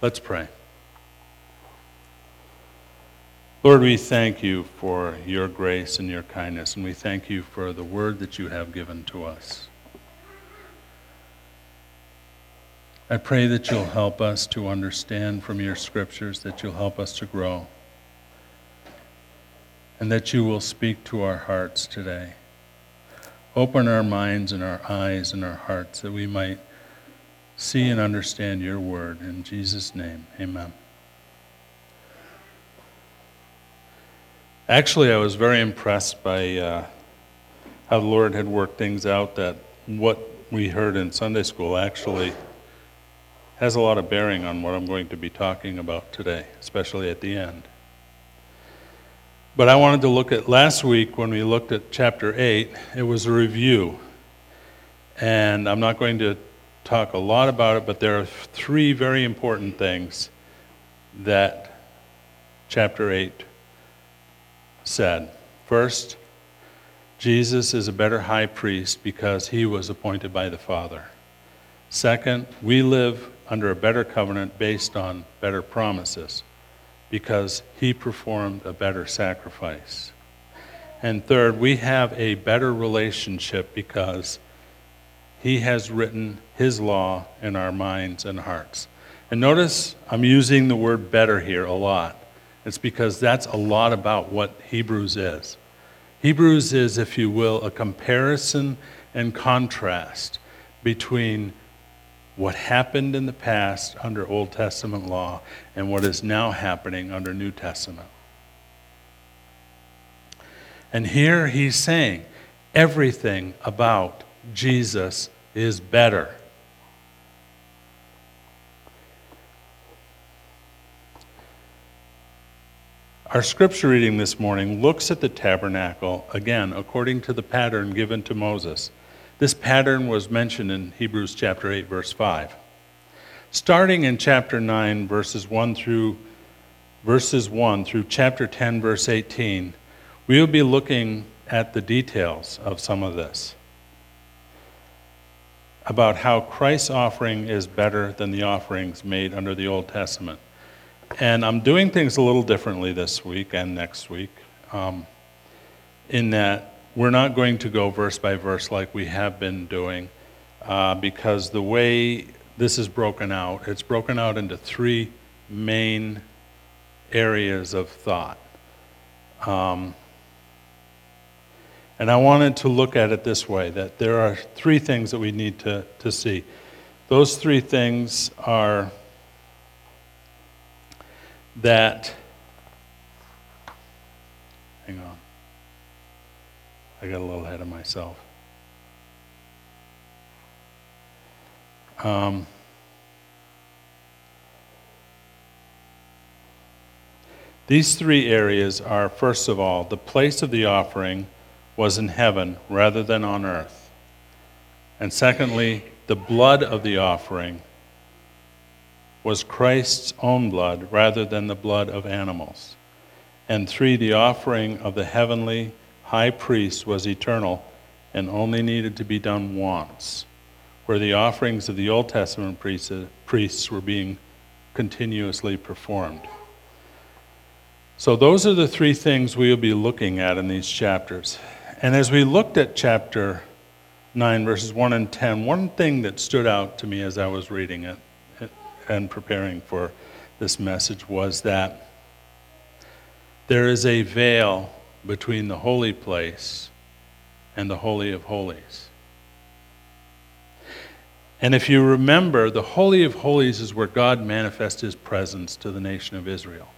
Let's pray. Lord, we thank you for your grace and your kindness, and we thank you for the word that you have given to us. I pray that you'll help us to understand from your scriptures, that you'll help us to grow, and that you will speak to our hearts today. Open our minds and our eyes and our hearts that we might see and understand your word. In Jesus' name, amen. Actually, I was very impressed by uh, how the Lord had worked things out that what we heard in Sunday school actually has a lot of bearing on what I'm going to be talking about today, especially at the end. But I wanted to look at last week when we looked at chapter 8, it was a review. And I'm not going to talk a lot about it, but there are three very important things that chapter 8 said. First, Jesus is a better high priest because he was appointed by the Father. Second, we live under a better covenant based on better promises because he performed a better sacrifice. And third, we have a better relationship because he has written his law in our minds and hearts. And notice I'm using the word better here a lot. It's because that's a lot about what Hebrews is. Hebrews is, if you will, a comparison and contrast between what happened in the past under Old Testament law and what is now happening under New Testament. And here he's saying everything about Jesus is better. Our scripture reading this morning looks at the tabernacle, again, according to the pattern given to Moses. This pattern was mentioned in Hebrews chapter 8, verse 5. Starting in chapter 9, verses 1 through verses 1 through chapter 10, verse 18, we will be looking at the details of some of this. About how Christ's offering is better than the offerings made under the Old Testament. And I'm doing things a little differently this week and next week, um, in that we're not going to go verse by verse like we have been doing uh, because the way this is broken out, it's broken out into three main areas of thought. Um, and I wanted to look at it this way that there are three things that we need to, to see. Those three things are that, hang on. I got a little ahead of myself. Um, these three areas are, first of all, the place of the offering was in heaven rather than on earth. And secondly, the blood of the offering was Christ's own blood rather than the blood of animals. And three, the offering of the heavenly high priest was eternal and only needed to be done once, where the offerings of the Old Testament priests were being continuously performed. So, those are the three things we will be looking at in these chapters. And as we looked at chapter 9, verses 1 and 10, one thing that stood out to me as I was reading it and preparing for this message was that there is a veil between the holy place and the Holy of Holies. And if you remember, the Holy of Holies is where God manifests his presence to the nation of Israel.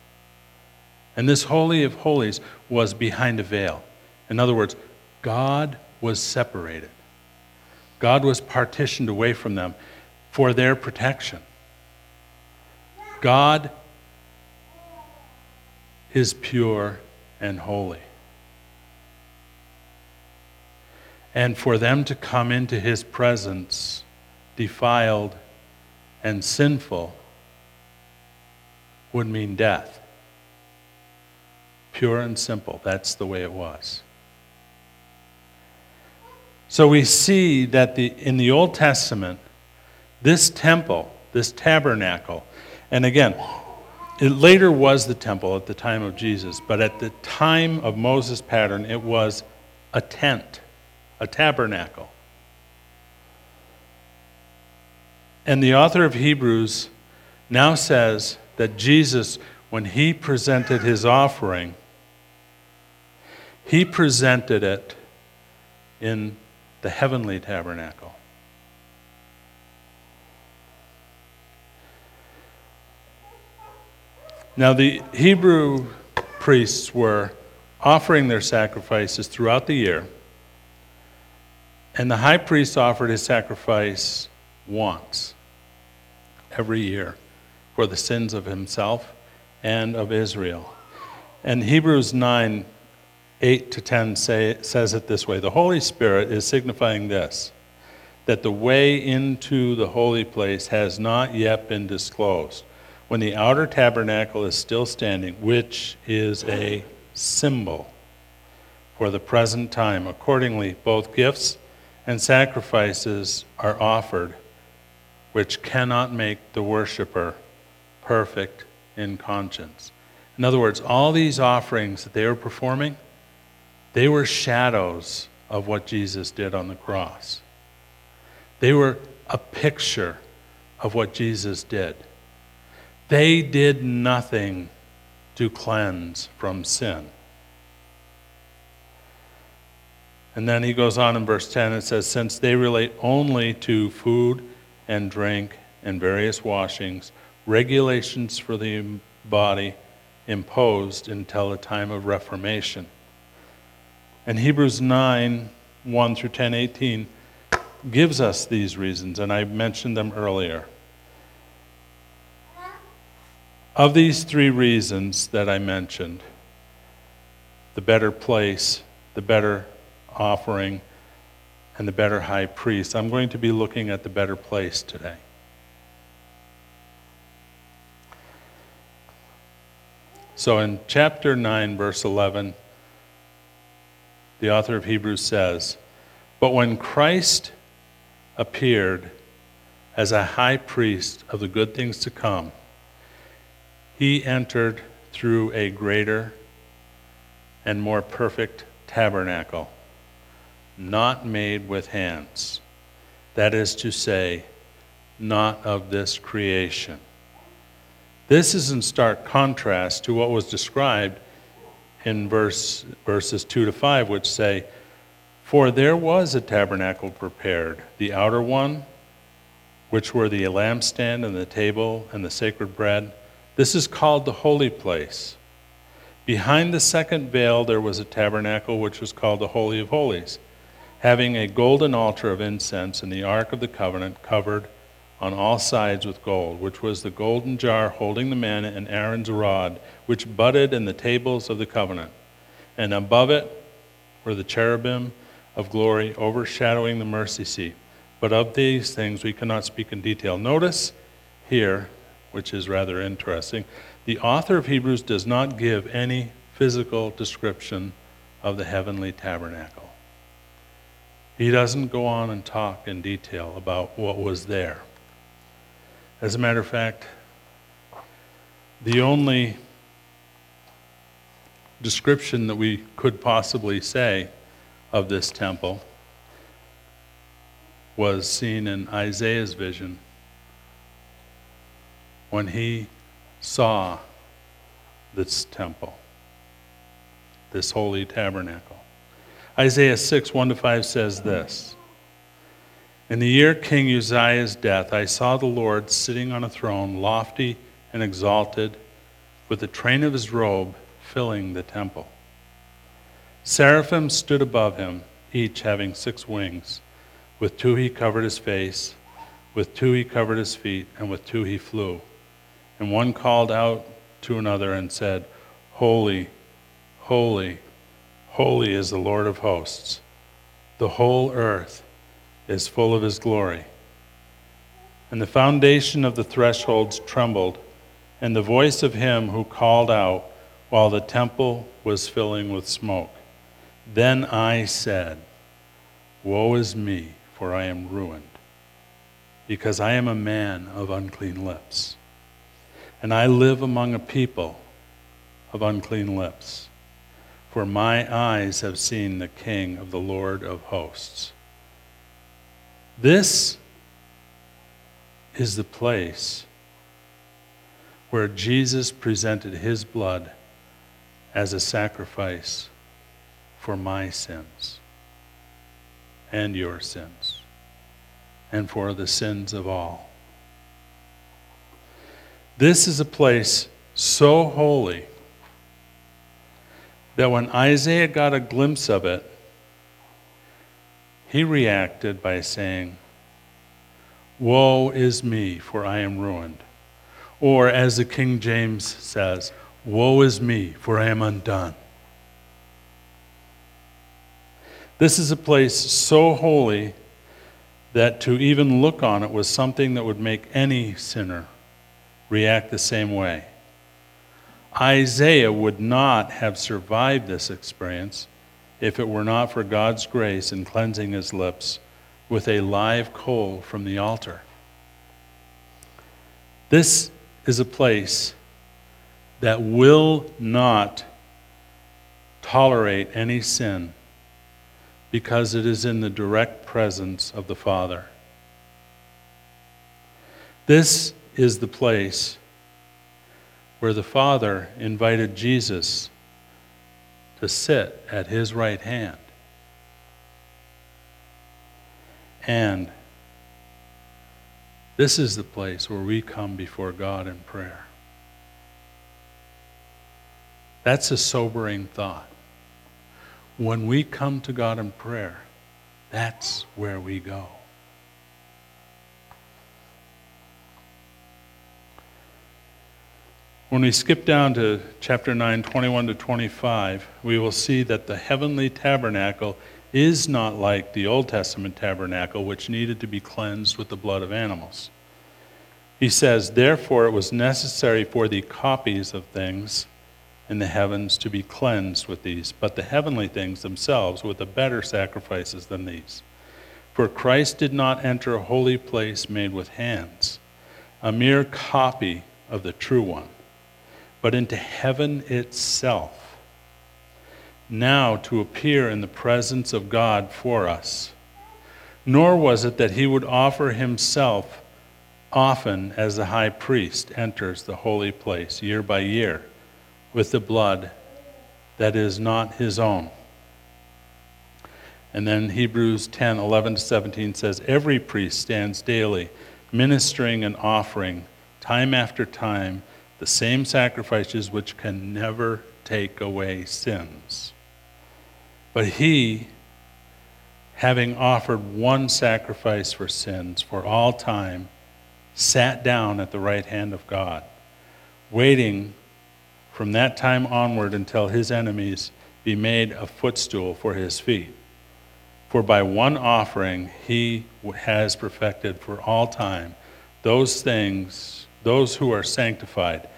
And this Holy of Holies was behind a veil. In other words, God was separated. God was partitioned away from them for their protection. God is pure and holy. and for them to come into his presence defiled and sinful would mean death. Pure and simple. That's the way it was. So we see that the, in the Old Testament, this temple, this tabernacle, And again, it later was the temple at the time of Jesus, but at the time of Moses' pattern, it was a tent, a tabernacle. And the author of Hebrews now says that Jesus, when he presented his offering, he presented it in the heavenly tabernacle. Now, the Hebrew priests were offering their sacrifices throughout the year, and the high priest offered his sacrifice once every year for the sins of himself and of Israel. And Hebrews 9 8 to 10 say, says it this way The Holy Spirit is signifying this that the way into the holy place has not yet been disclosed when the outer tabernacle is still standing, which is a symbol for the present time. Accordingly, both gifts and sacrifices are offered, which cannot make the worshiper perfect in conscience. In other words, all these offerings that they were performing, they were shadows of what Jesus did on the cross. They were a picture of what Jesus did. They did nothing to cleanse from sin. And then he goes on in verse 10 and says, Since they relate only to food and drink and various washings, regulations for the body imposed until the time of Reformation. And Hebrews 9 1 through 10 18 gives us these reasons, and I mentioned them earlier. Of these three reasons that I mentioned, the better place, the better offering, and the better high priest, I'm going to be looking at the better place today. So in chapter 9, verse 11, the author of Hebrews says, But when Christ appeared as a high priest of the good things to come, he entered through a greater and more perfect tabernacle, not made with hands. That is to say, not of this creation. This is in stark contrast to what was described in verse, verses 2 to 5, which say, For there was a tabernacle prepared, the outer one, which were the lampstand and the table and the sacred bread this is called the holy place. Behind the second veil, there was a tabernacle which was called the Holy of Holies, having a golden altar of incense and the Ark of the Covenant covered on all sides with gold, which was the golden jar holding the manna and Aaron's rod, which budded in the tables of the covenant. And above it were the cherubim of glory overshadowing the mercy seat. But of these things we cannot speak in detail. Notice here which is rather interesting. The author of Hebrews does not give any physical description of the heavenly tabernacle. He doesn't go on and talk in detail about what was there. As a matter of fact, the only description that we could possibly say of this temple was seen in Isaiah's vision when he saw this temple, this holy tabernacle. Isaiah 6, 1 to 5 says this In the year King Uzziah's death, I saw the Lord sitting on a throne, lofty and exalted, with the train of his robe filling the temple. Seraphim stood above him, each having six wings. With two he covered his face, with two he covered his feet, and with two he flew. And one called out to another and said, Holy, holy, holy is the Lord of hosts. The whole earth is full of his glory. And the foundation of the thresholds trembled, and the voice of him who called out while the temple was filling with smoke. Then I said, Woe is me, for I am ruined, because I am a man of unclean lips and I live among a people of unclean lips. For my eyes have seen the King of the Lord of hosts. This is the place where Jesus presented his blood as a sacrifice for my sins and your sins and for the sins of all. This is a place so holy that when Isaiah got a glimpse of it, he reacted by saying, Woe is me, for I am ruined. Or, as the King James says, Woe is me, for I am undone. This is a place so holy that to even look on it was something that would make any sinner react the same way. Isaiah would not have survived this experience if it were not for God's grace in cleansing his lips with a live coal from the altar. This is a place that will not tolerate any sin because it is in the direct presence of the Father. This is the place where the Father invited Jesus to sit at his right hand. And this is the place where we come before God in prayer. That's a sobering thought. When we come to God in prayer, that's where we go. When we skip down to chapter 9, 21 to 25, we will see that the heavenly tabernacle is not like the Old Testament tabernacle, which needed to be cleansed with the blood of animals. He says, Therefore, it was necessary for the copies of things in the heavens to be cleansed with these, but the heavenly things themselves with the better sacrifices than these. For Christ did not enter a holy place made with hands, a mere copy of the true one, but into heaven itself, now to appear in the presence of God for us. Nor was it that he would offer himself often as the high priest enters the holy place year by year with the blood that is not his own. And then Hebrews 10 11 to 17 says, Every priest stands daily, ministering and offering, time after time, the same sacrifices which can never take away sins. But he, having offered one sacrifice for sins for all time, sat down at the right hand of God, waiting from that time onward until his enemies be made a footstool for his feet. For by one offering he has perfected for all time those things, those who are sanctified.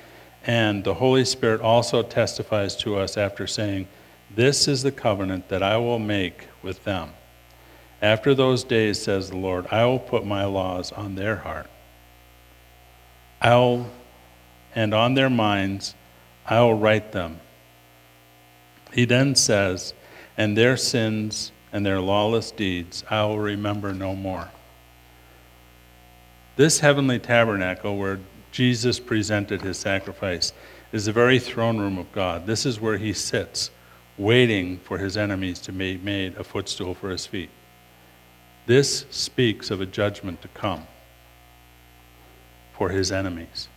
And the Holy Spirit also testifies to us after saying, This is the covenant that I will make with them. After those days, says the Lord, I will put my laws on their heart. I'll, and on their minds, I will write them. He then says, And their sins and their lawless deeds I will remember no more. This heavenly tabernacle where Jesus presented his sacrifice is the very throne room of God. This is where he sits, waiting for his enemies to be made a footstool for his feet. This speaks of a judgment to come for his enemies.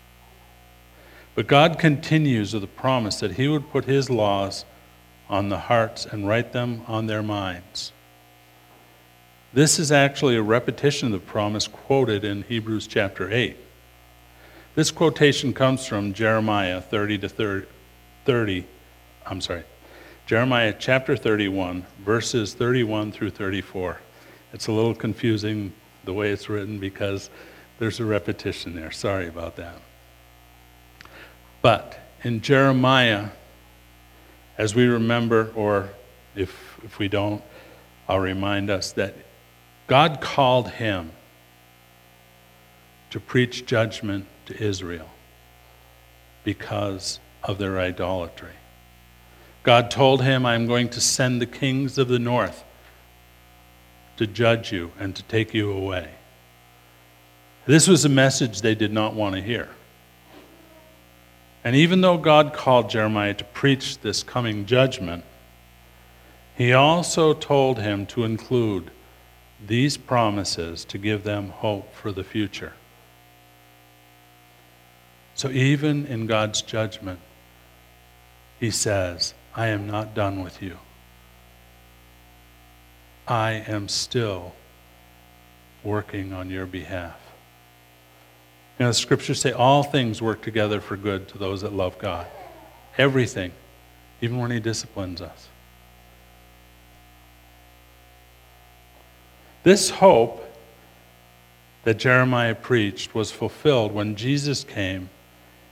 But God continues with the promise that He would put His laws on the hearts and write them on their minds. This is actually a repetition of the promise quoted in Hebrews chapter 8. This quotation comes from Jeremiah 30 to 30, 30 I'm sorry, Jeremiah chapter 31, verses 31 through 34. It's a little confusing the way it's written because there's a repetition there. Sorry about that. But in Jeremiah, as we remember, or if, if we don't, I'll remind us that God called him to preach judgment to Israel. because of their idolatry. God told him, I'm going to send the kings of the north to judge you and to take you away. This was a message they did not want to hear. And even though God called Jeremiah to preach this coming judgment, he also told him to include these promises to give them hope for the future. So even in God's judgment, he says, I am not done with you. I am still working on your behalf. You know, the scriptures say all things work together for good to those that love God. Everything, even when He disciplines us. This hope that Jeremiah preached was fulfilled when Jesus came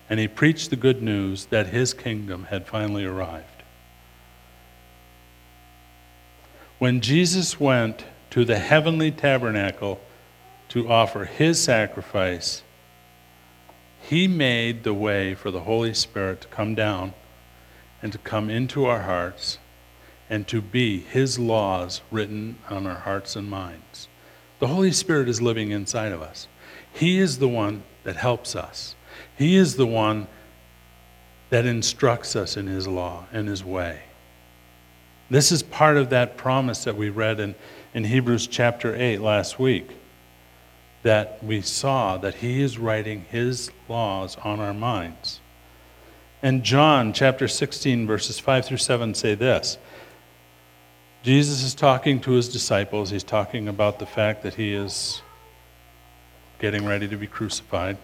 and he preached the good news that his kingdom had finally arrived. When Jesus went to the heavenly tabernacle to offer his sacrifice, he made the way for the Holy Spirit to come down and to come into our hearts and to be His laws written on our hearts and minds. The Holy Spirit is living inside of us. He is the one that helps us, He is the one that instructs us in His law and His way. This is part of that promise that we read in, in Hebrews chapter 8 last week that we saw that he is writing his laws on our minds. And John chapter 16, verses 5 through 7 say this Jesus is talking to his disciples. He's talking about the fact that he is getting ready to be crucified.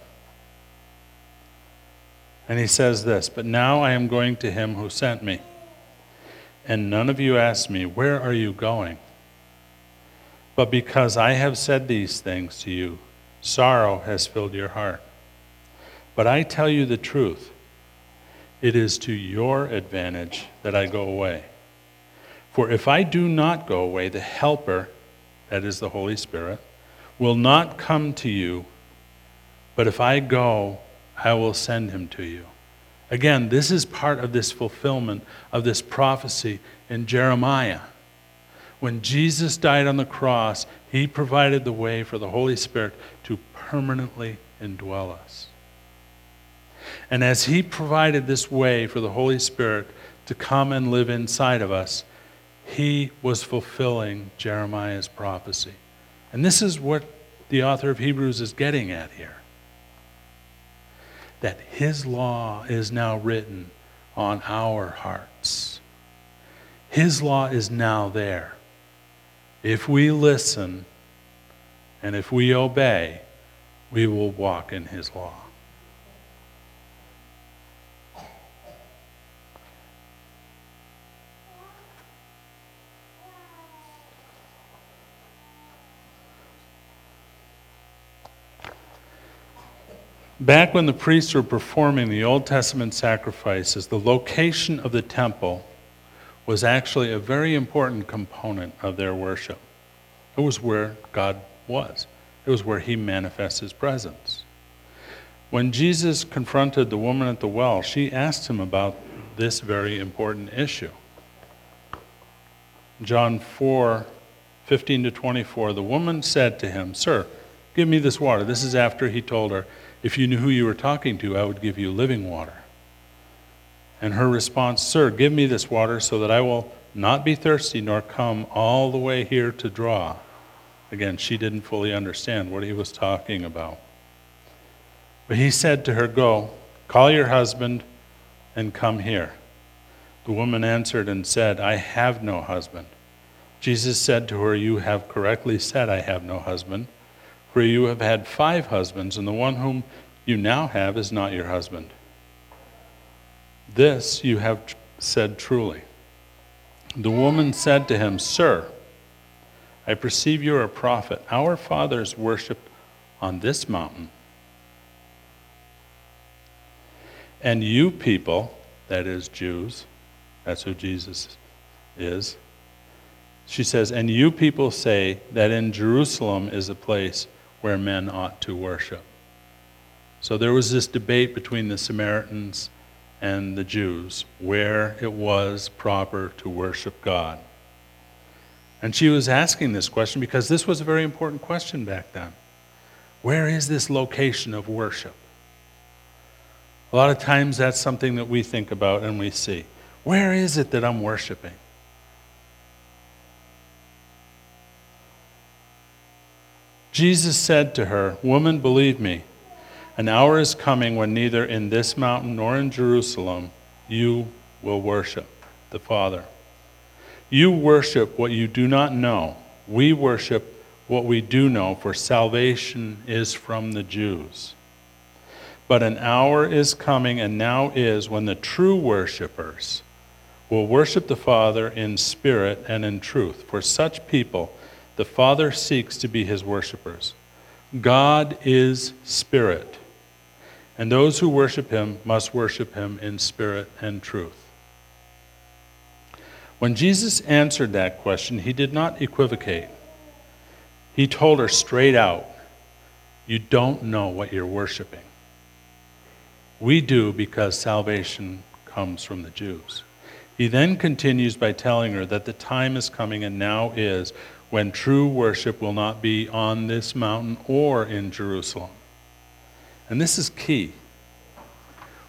And he says this But now I am going to him who sent me. And none of you ask me, Where are you going? But because I have said these things to you, sorrow has filled your heart. But I tell you the truth. It is to your advantage that I go away. For if I do not go away, the Helper, that is the Holy Spirit, will not come to you. But if I go, I will send him to you. Again, this is part of this fulfillment of this prophecy in Jeremiah. When Jesus died on the cross, he provided the way for the Holy Spirit to permanently indwell us. And as he provided this way for the Holy Spirit to come and live inside of us, he was fulfilling Jeremiah's prophecy. And this is what the author of Hebrews is getting at here that his law is now written on our hearts. His law is now there. If we listen and if we obey, we will walk in His law. Back when the priests were performing the Old Testament sacrifices, the location of the temple was actually a very important component of their worship. It was where God was, it was where He manifests His presence. When Jesus confronted the woman at the well, she asked him about this very important issue. John 4 15 to 24, the woman said to him, Sir, give me this water. This is after he told her, If you knew who you were talking to, I would give you living water. And her response, Sir, give me this water so that I will not be thirsty nor come all the way here to draw. Again, she didn't fully understand what he was talking about. But he said to her, Go, call your husband and come here. The woman answered and said, I have no husband. Jesus said to her, You have correctly said, I have no husband, for you have had five husbands, and the one whom you now have is not your husband. This you have said truly. The woman said to him, Sir, I perceive you are a prophet. Our fathers worshipped on this mountain. And you people, that is Jews, that's who Jesus is. She says, And you people say that in Jerusalem is a place where men ought to worship. So there was this debate between the Samaritans and the Jews where it was proper to worship God. And she was asking this question because this was a very important question back then. Where is this location of worship? A lot of times that's something that we think about and we see. Where is it that I'm worshiping? Jesus said to her, Woman, believe me, an hour is coming when neither in this mountain nor in Jerusalem you will worship the Father. You worship what you do not know. We worship what we do know, for salvation is from the Jews. But an hour is coming, and now is, when the true worshippers will worship the Father in spirit and in truth. For such people, the Father seeks to be his worshippers. God is spirit, and those who worship him must worship him in spirit and truth. When Jesus answered that question, he did not equivocate. He told her straight out, You don't know what you're worshiping. We do because salvation comes from the Jews. He then continues by telling her that the time is coming and now is when true worship will not be on this mountain or in Jerusalem. And this is key.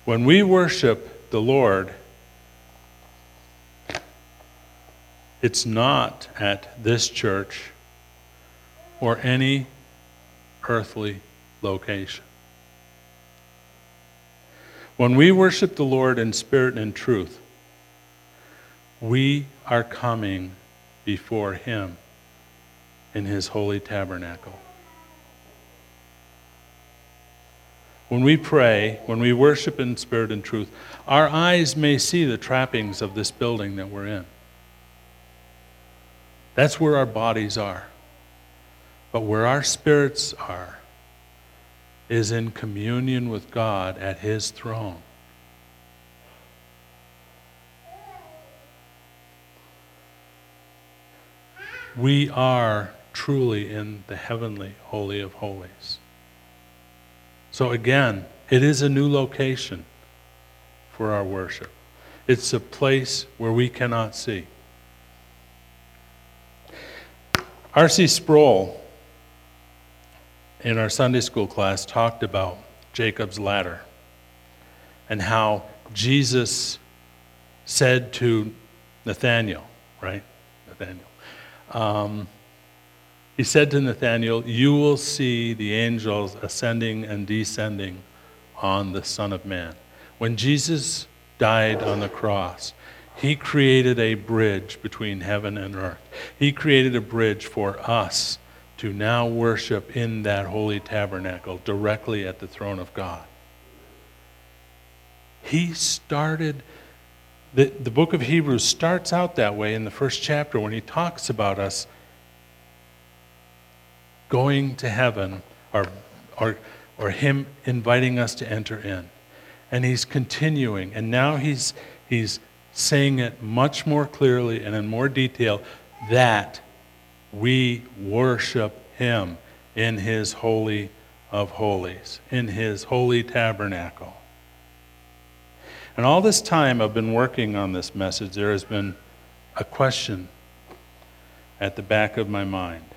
When we worship the Lord, it's not at this church or any earthly location. When we worship the Lord in spirit and truth, we are coming before Him in His holy tabernacle. When we pray, when we worship in spirit and truth, our eyes may see the trappings of this building that we're in. That's where our bodies are. But where our spirits are, is in communion with God at His throne. We are truly in the heavenly Holy of Holies. So, again, it is a new location for our worship. It's a place where we cannot see. R.C. Sproul in our Sunday school class talked about Jacob's ladder and how Jesus said to Nathaniel, right? Nathaniel. Um, he said to Nathaniel, You will see the angels ascending and descending on the Son of Man. When Jesus died on the cross, he created a bridge between heaven and earth. He created a bridge for us to now worship in that holy tabernacle directly at the throne of God. He started, the, the book of Hebrews starts out that way in the first chapter when he talks about us going to heaven or, or, or him inviting us to enter in. And he's continuing, and now he's, he's saying it much more clearly and in more detail that we worship him in his holy of holies, in his holy tabernacle. And all this time I've been working on this message, there has been a question at the back of my mind.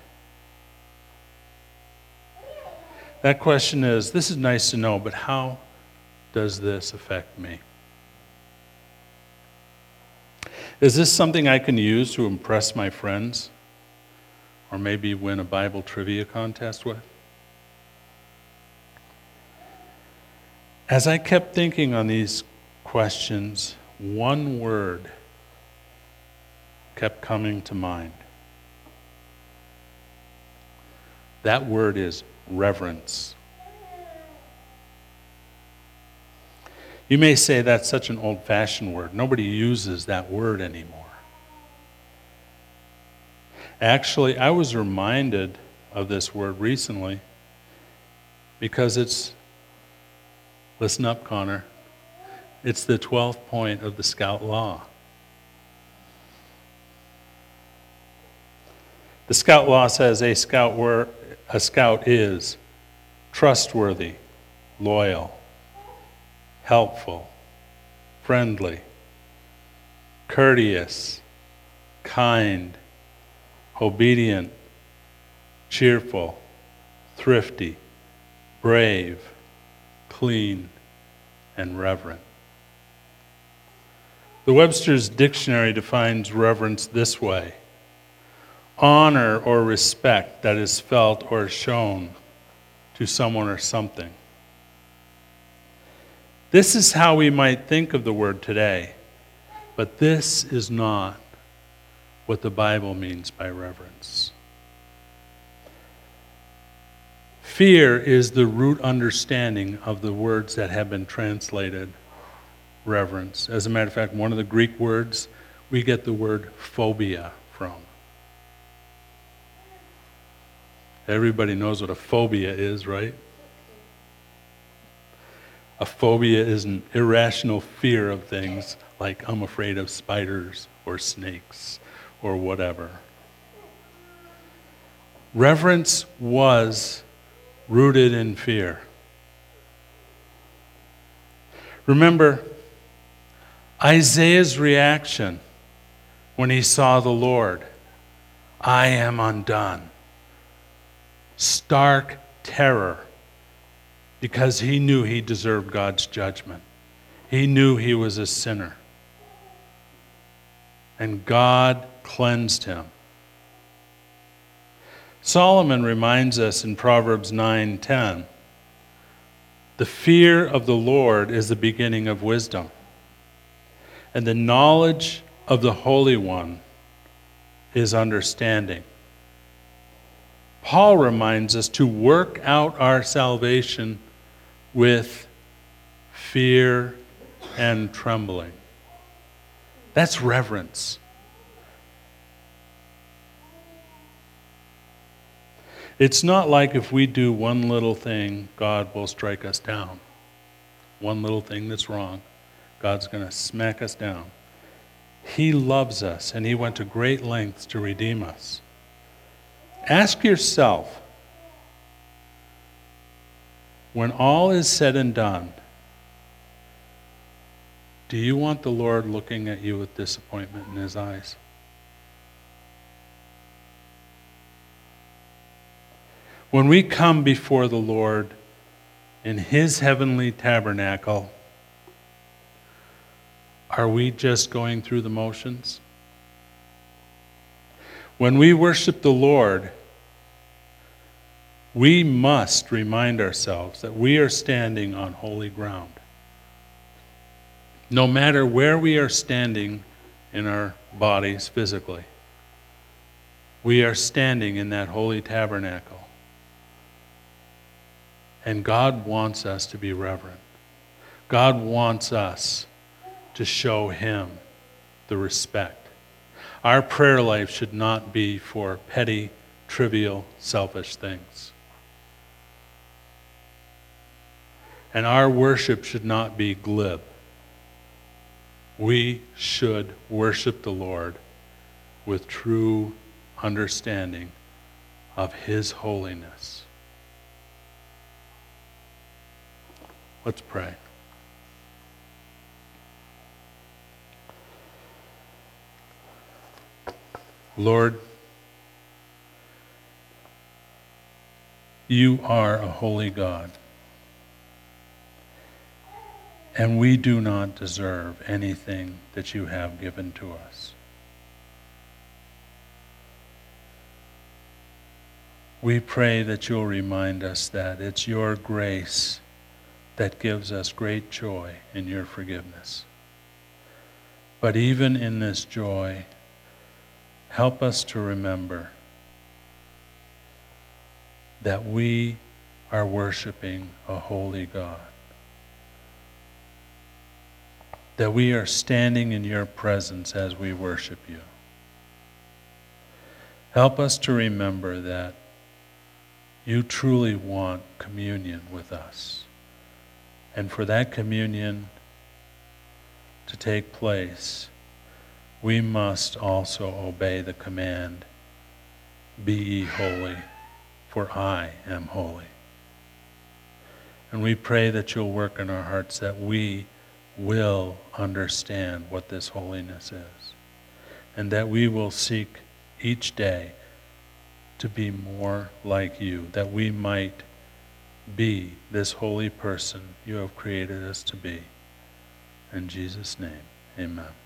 That question is this is nice to know, but how does this affect me? Is this something I can use to impress my friends? or maybe win a Bible trivia contest with? As I kept thinking on these questions, one word kept coming to mind. That word is reverence. You may say that's such an old fashioned word. Nobody uses that word anymore. Actually, I was reminded of this word recently because it's, listen up, Connor, it's the 12th point of the Scout Law. The Scout Law says a scout, were, a scout is trustworthy, loyal, helpful, friendly, courteous, kind, obedient, cheerful, thrifty, brave, clean, and reverent. The Webster's Dictionary defines reverence this way honor or respect that is felt or shown to someone or something. This is how we might think of the word today, but this is not what the Bible means by reverence. Fear is the root understanding of the words that have been translated reverence. As a matter of fact, one of the Greek words we get the word phobia from. Everybody knows what a phobia is, right? A phobia is an irrational fear of things like I'm afraid of spiders or snakes or whatever. Reverence was rooted in fear. Remember, Isaiah's reaction when he saw the Lord I am undone. Stark terror because he knew he deserved God's judgment. He knew he was a sinner. And God cleansed him. Solomon reminds us in Proverbs 9:10 The fear of the Lord is the beginning of wisdom and the knowledge of the Holy One is understanding. Paul reminds us to work out our salvation with fear and trembling. That's reverence. It's not like if we do one little thing, God will strike us down. One little thing that's wrong. God's going to smack us down. He loves us, and He went to great lengths to redeem us. Ask yourself when all is said and done, do you want the Lord looking at you with disappointment in His eyes? When we come before the Lord in His heavenly tabernacle, are we just going through the motions? When we worship the Lord, we must remind ourselves that we are standing on holy ground. No matter where we are standing in our bodies physically, we are standing in that holy tabernacle. And God wants us to be reverent. God wants us to show Him the respect. Our prayer life should not be for petty, trivial, selfish things. And our worship should not be glib. We should worship the Lord with true understanding of His holiness. Let's pray. Lord, you are a holy God, and we do not deserve anything that you have given to us. We pray that you'll remind us that it's your grace that gives us great joy in your forgiveness. But even in this joy, help us to remember that we are worshiping a holy God. That we are standing in your presence as we worship you. Help us to remember that you truly want communion with us. And for that communion to take place, we must also obey the command Be ye holy, for I am holy. And we pray that you'll work in our hearts that we will understand what this holiness is. And that we will seek each day to be more like you, that we might be this holy person you have created us to be. In Jesus' name, amen.